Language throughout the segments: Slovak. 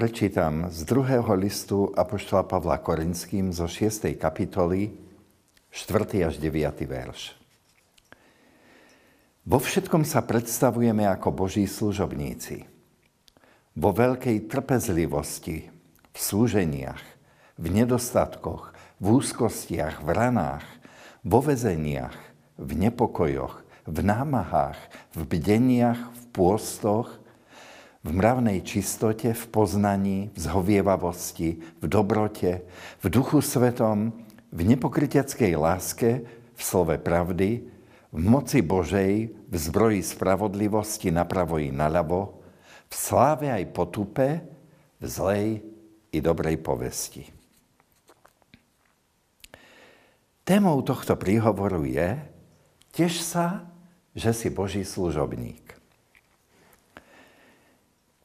Prečítam z druhého listu Apoštola Pavla Korinským zo 6. kapitoly, 4. až 9. verš. Vo všetkom sa predstavujeme ako Boží služobníci. Vo veľkej trpezlivosti, v slúženiach, v nedostatkoch, v úzkostiach, v ranách, vo vezeniach, v nepokojoch, v námahách, v bdeniach, v pôstoch, v mravnej čistote, v poznaní, v zhovievavosti, v dobrote, v duchu svetom, v nepokryteckej láske, v slove pravdy, v moci Božej, v zbroji spravodlivosti napravo i naľavo, v sláve aj potupe, v zlej i dobrej povesti. Témou tohto príhovoru je, tiež sa, že si Boží služobník.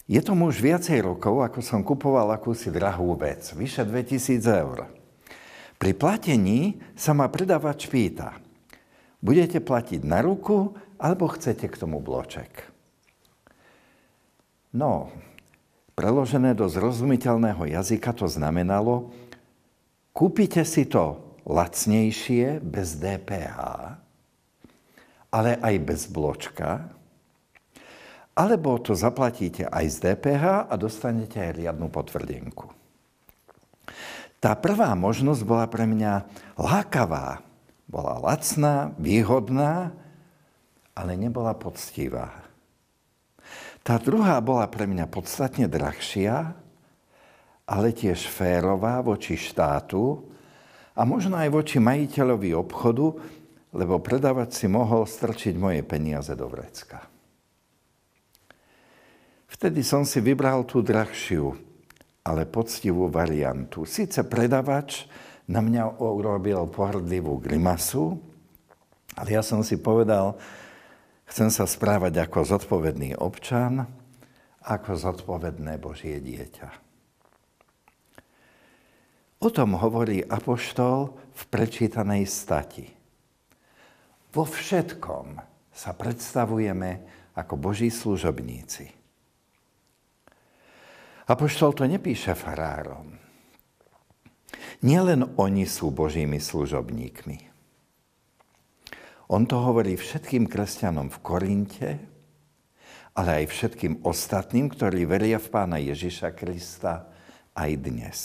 Je to už viacej rokov, ako som kupoval akúsi drahú vec, vyše 2000 eur. Pri platení sa ma predávač pýta, budete platiť na ruku, alebo chcete k tomu bloček? No, preložené do zrozumiteľného jazyka to znamenalo, kúpite si to lacnejšie, bez DPH, ale aj bez bločka, alebo to zaplatíte aj z DPH a dostanete aj riadnu potvrdenku. Tá prvá možnosť bola pre mňa lákavá. Bola lacná, výhodná, ale nebola poctivá. Tá druhá bola pre mňa podstatne drahšia, ale tiež férová voči štátu a možno aj voči majiteľovi obchodu, lebo predávať si mohol strčiť moje peniaze do vrecka. Vtedy som si vybral tú drahšiu, ale poctivú variantu. Sice predavač na mňa urobil pohrdlivú grimasu, ale ja som si povedal, chcem sa správať ako zodpovedný občan, ako zodpovedné Božie dieťa. O tom hovorí Apoštol v prečítanej stati. Vo všetkom sa predstavujeme ako Boží služobníci. Apoštol to nepíše farárom. Nielen oni sú Božími služobníkmi. On to hovorí všetkým kresťanom v Korinte, ale aj všetkým ostatným, ktorí veria v Pána Ježiša Krista aj dnes.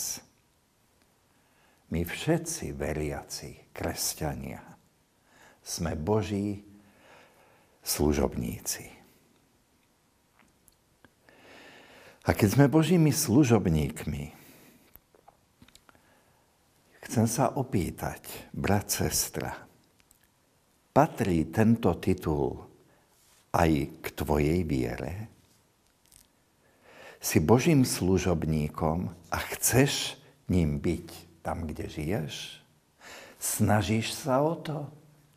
My všetci veriaci, kresťania, sme Boží služobníci. A keď sme Božími služobníkmi, chcem sa opýtať, brat, sestra, patrí tento titul aj k tvojej viere? Si Božím služobníkom a chceš ním byť tam, kde žiješ? Snažíš sa o to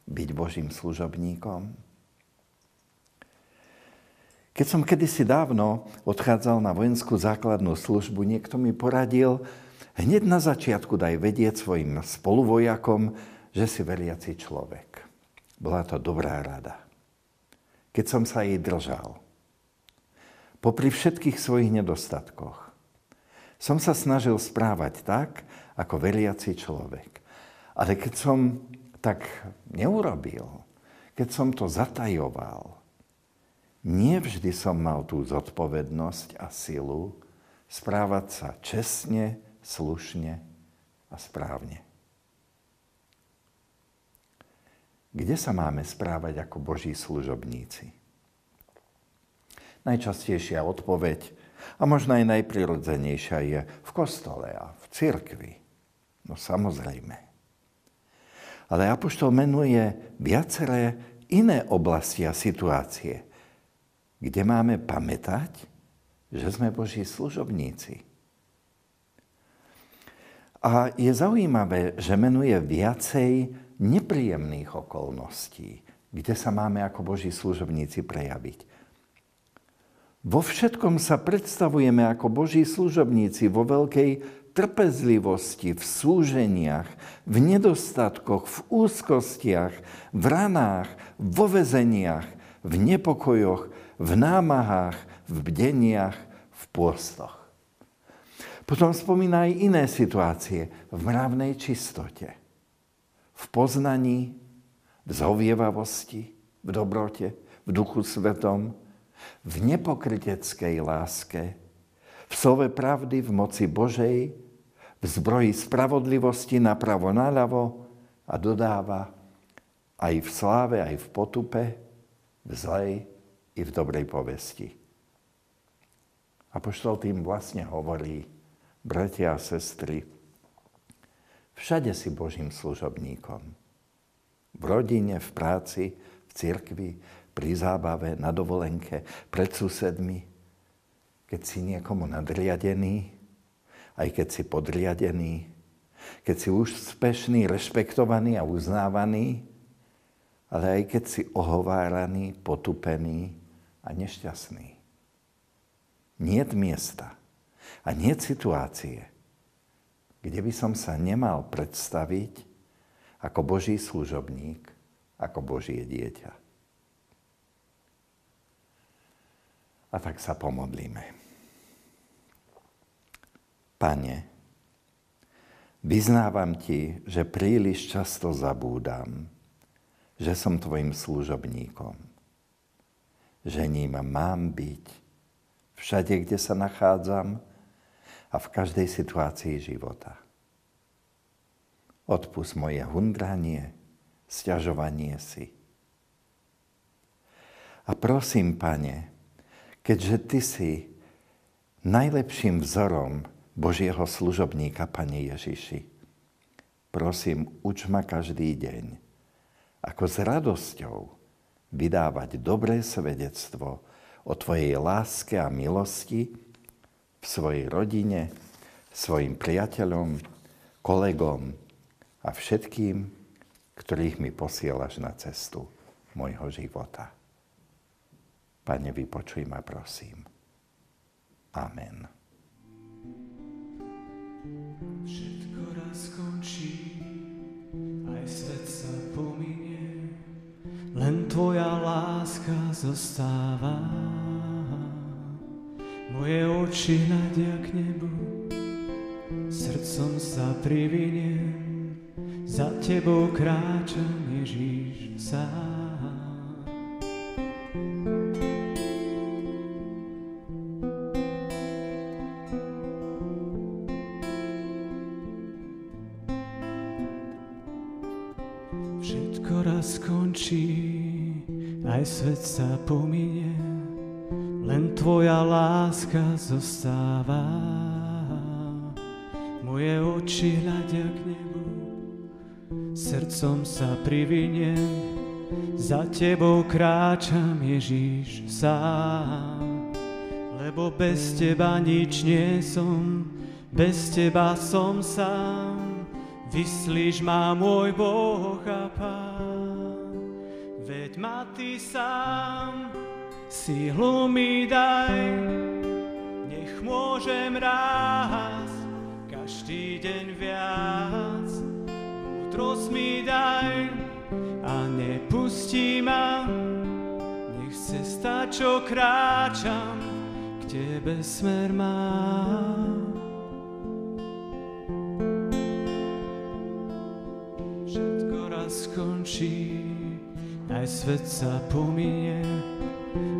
byť Božím služobníkom? Keď som kedysi dávno odchádzal na vojenskú základnú službu, niekto mi poradil, hneď na začiatku daj vedieť svojim spoluvojakom, že si veriaci človek. Bola to dobrá rada. Keď som sa jej držal, popri všetkých svojich nedostatkoch, som sa snažil správať tak, ako veriaci človek. Ale keď som tak neurobil, keď som to zatajoval, nie vždy som mal tú zodpovednosť a silu správať sa čestne, slušne a správne. Kde sa máme správať ako Boží služobníci? Najčastejšia odpoveď, a možno aj najprirodzenejšia je v kostole a v cirkvi. No samozrejme. Ale Apoštol menuje viaceré iné oblasti a situácie, kde máme pamätať, že sme Boží služobníci. A je zaujímavé, že menuje viacej nepríjemných okolností, kde sa máme ako Boží služobníci prejaviť. Vo všetkom sa predstavujeme ako Boží služobníci vo veľkej trpezlivosti, v súženiach, v nedostatkoch, v úzkostiach, v ranách, vo vezeniach, v nepokojoch, v námahách, v bdeniach, v pôstoch. Potom spomína aj iné situácie v mravnej čistote, v poznaní, v zhovievavosti, v dobrote, v duchu svetom, v nepokryteckej láske, v slove pravdy, v moci Božej, v zbroji spravodlivosti napravo naľavo a dodáva aj v sláve, aj v potupe, v zlej i v dobrej povesti. A poštol tým vlastne hovorí, bratia a sestry, všade si Božím služobníkom. V rodine, v práci, v cirkvi, pri zábave, na dovolenke, pred susedmi, keď si niekomu nadriadený, aj keď si podriadený, keď si úspešný, rešpektovaný a uznávaný, ale aj keď si ohováraný, potupený a nešťastný. Niet miesta a nie situácie, kde by som sa nemal predstaviť ako Boží služobník, ako Božie dieťa. A tak sa pomodlíme. Pane, vyznávam Ti, že príliš často zabúdam, že som Tvojim služobníkom, že ním mám byť všade, kde sa nachádzam a v každej situácii života. Odpust moje hundranie, sťažovanie si. A prosím, Pane, keďže Ty si najlepším vzorom Božieho služobníka, Pane Ježiši. Prosím, uč ma každý deň, ako s radosťou vydávať dobré svedectvo o Tvojej láske a milosti v svojej rodine, svojim priateľom, kolegom a všetkým, ktorých mi posielaš na cestu môjho života. Pane, vypočuj ma, prosím. Amen. Všetko raz skončí, aj svet sa len Tvoja láska zostáva. Moje oči hľadia k nebu, srdcom sa priviniem, za Tebou kráčam Ježíš sám. Svet sa pominie, len Tvoja láska zostáva. Moje oči hľadia k nebu, srdcom sa priviniem, za Tebou kráčam Ježíš sám. Lebo bez Teba nič nie som, bez Teba som sám, vyslíš ma môj Boh a Pán. Ma Ty sám, sílu mi daj, nech môžem raz každý deň viac. Múdrosť mi daj a nepustí ma, nech cesta, čo kráčam, k Tebe smer má. Všetko raz skončí, aj svet sa pominie,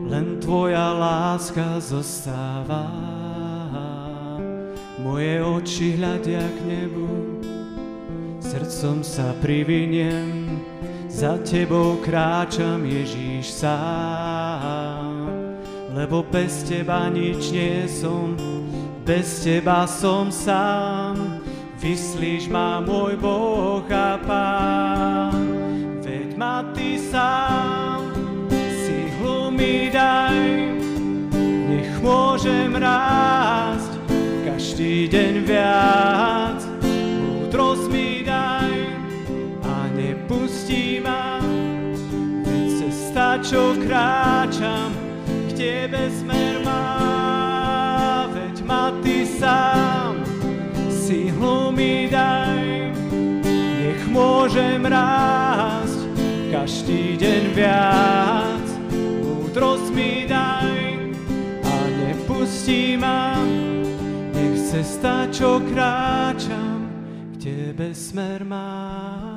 len Tvoja láska zostáva. Moje oči hľadia k nebu, srdcom sa priviniem, za Tebou kráčam Ježíš sám. Lebo bez Teba nič nie som, bez Teba som sám, vyslíš ma môj Boh a Pán daj, nech môžem rásť každý deň viac. Múdrosť mi daj a nepustí ma, veď cesta, čo kráčam, k Tebe smer má, veď ma Ty sám, sílu mi daj, nech môžem rásť každý deň viac. Múdrosť mi daj a nepustí ma, nech cesta, čo kráčam, k Tebe smer mám.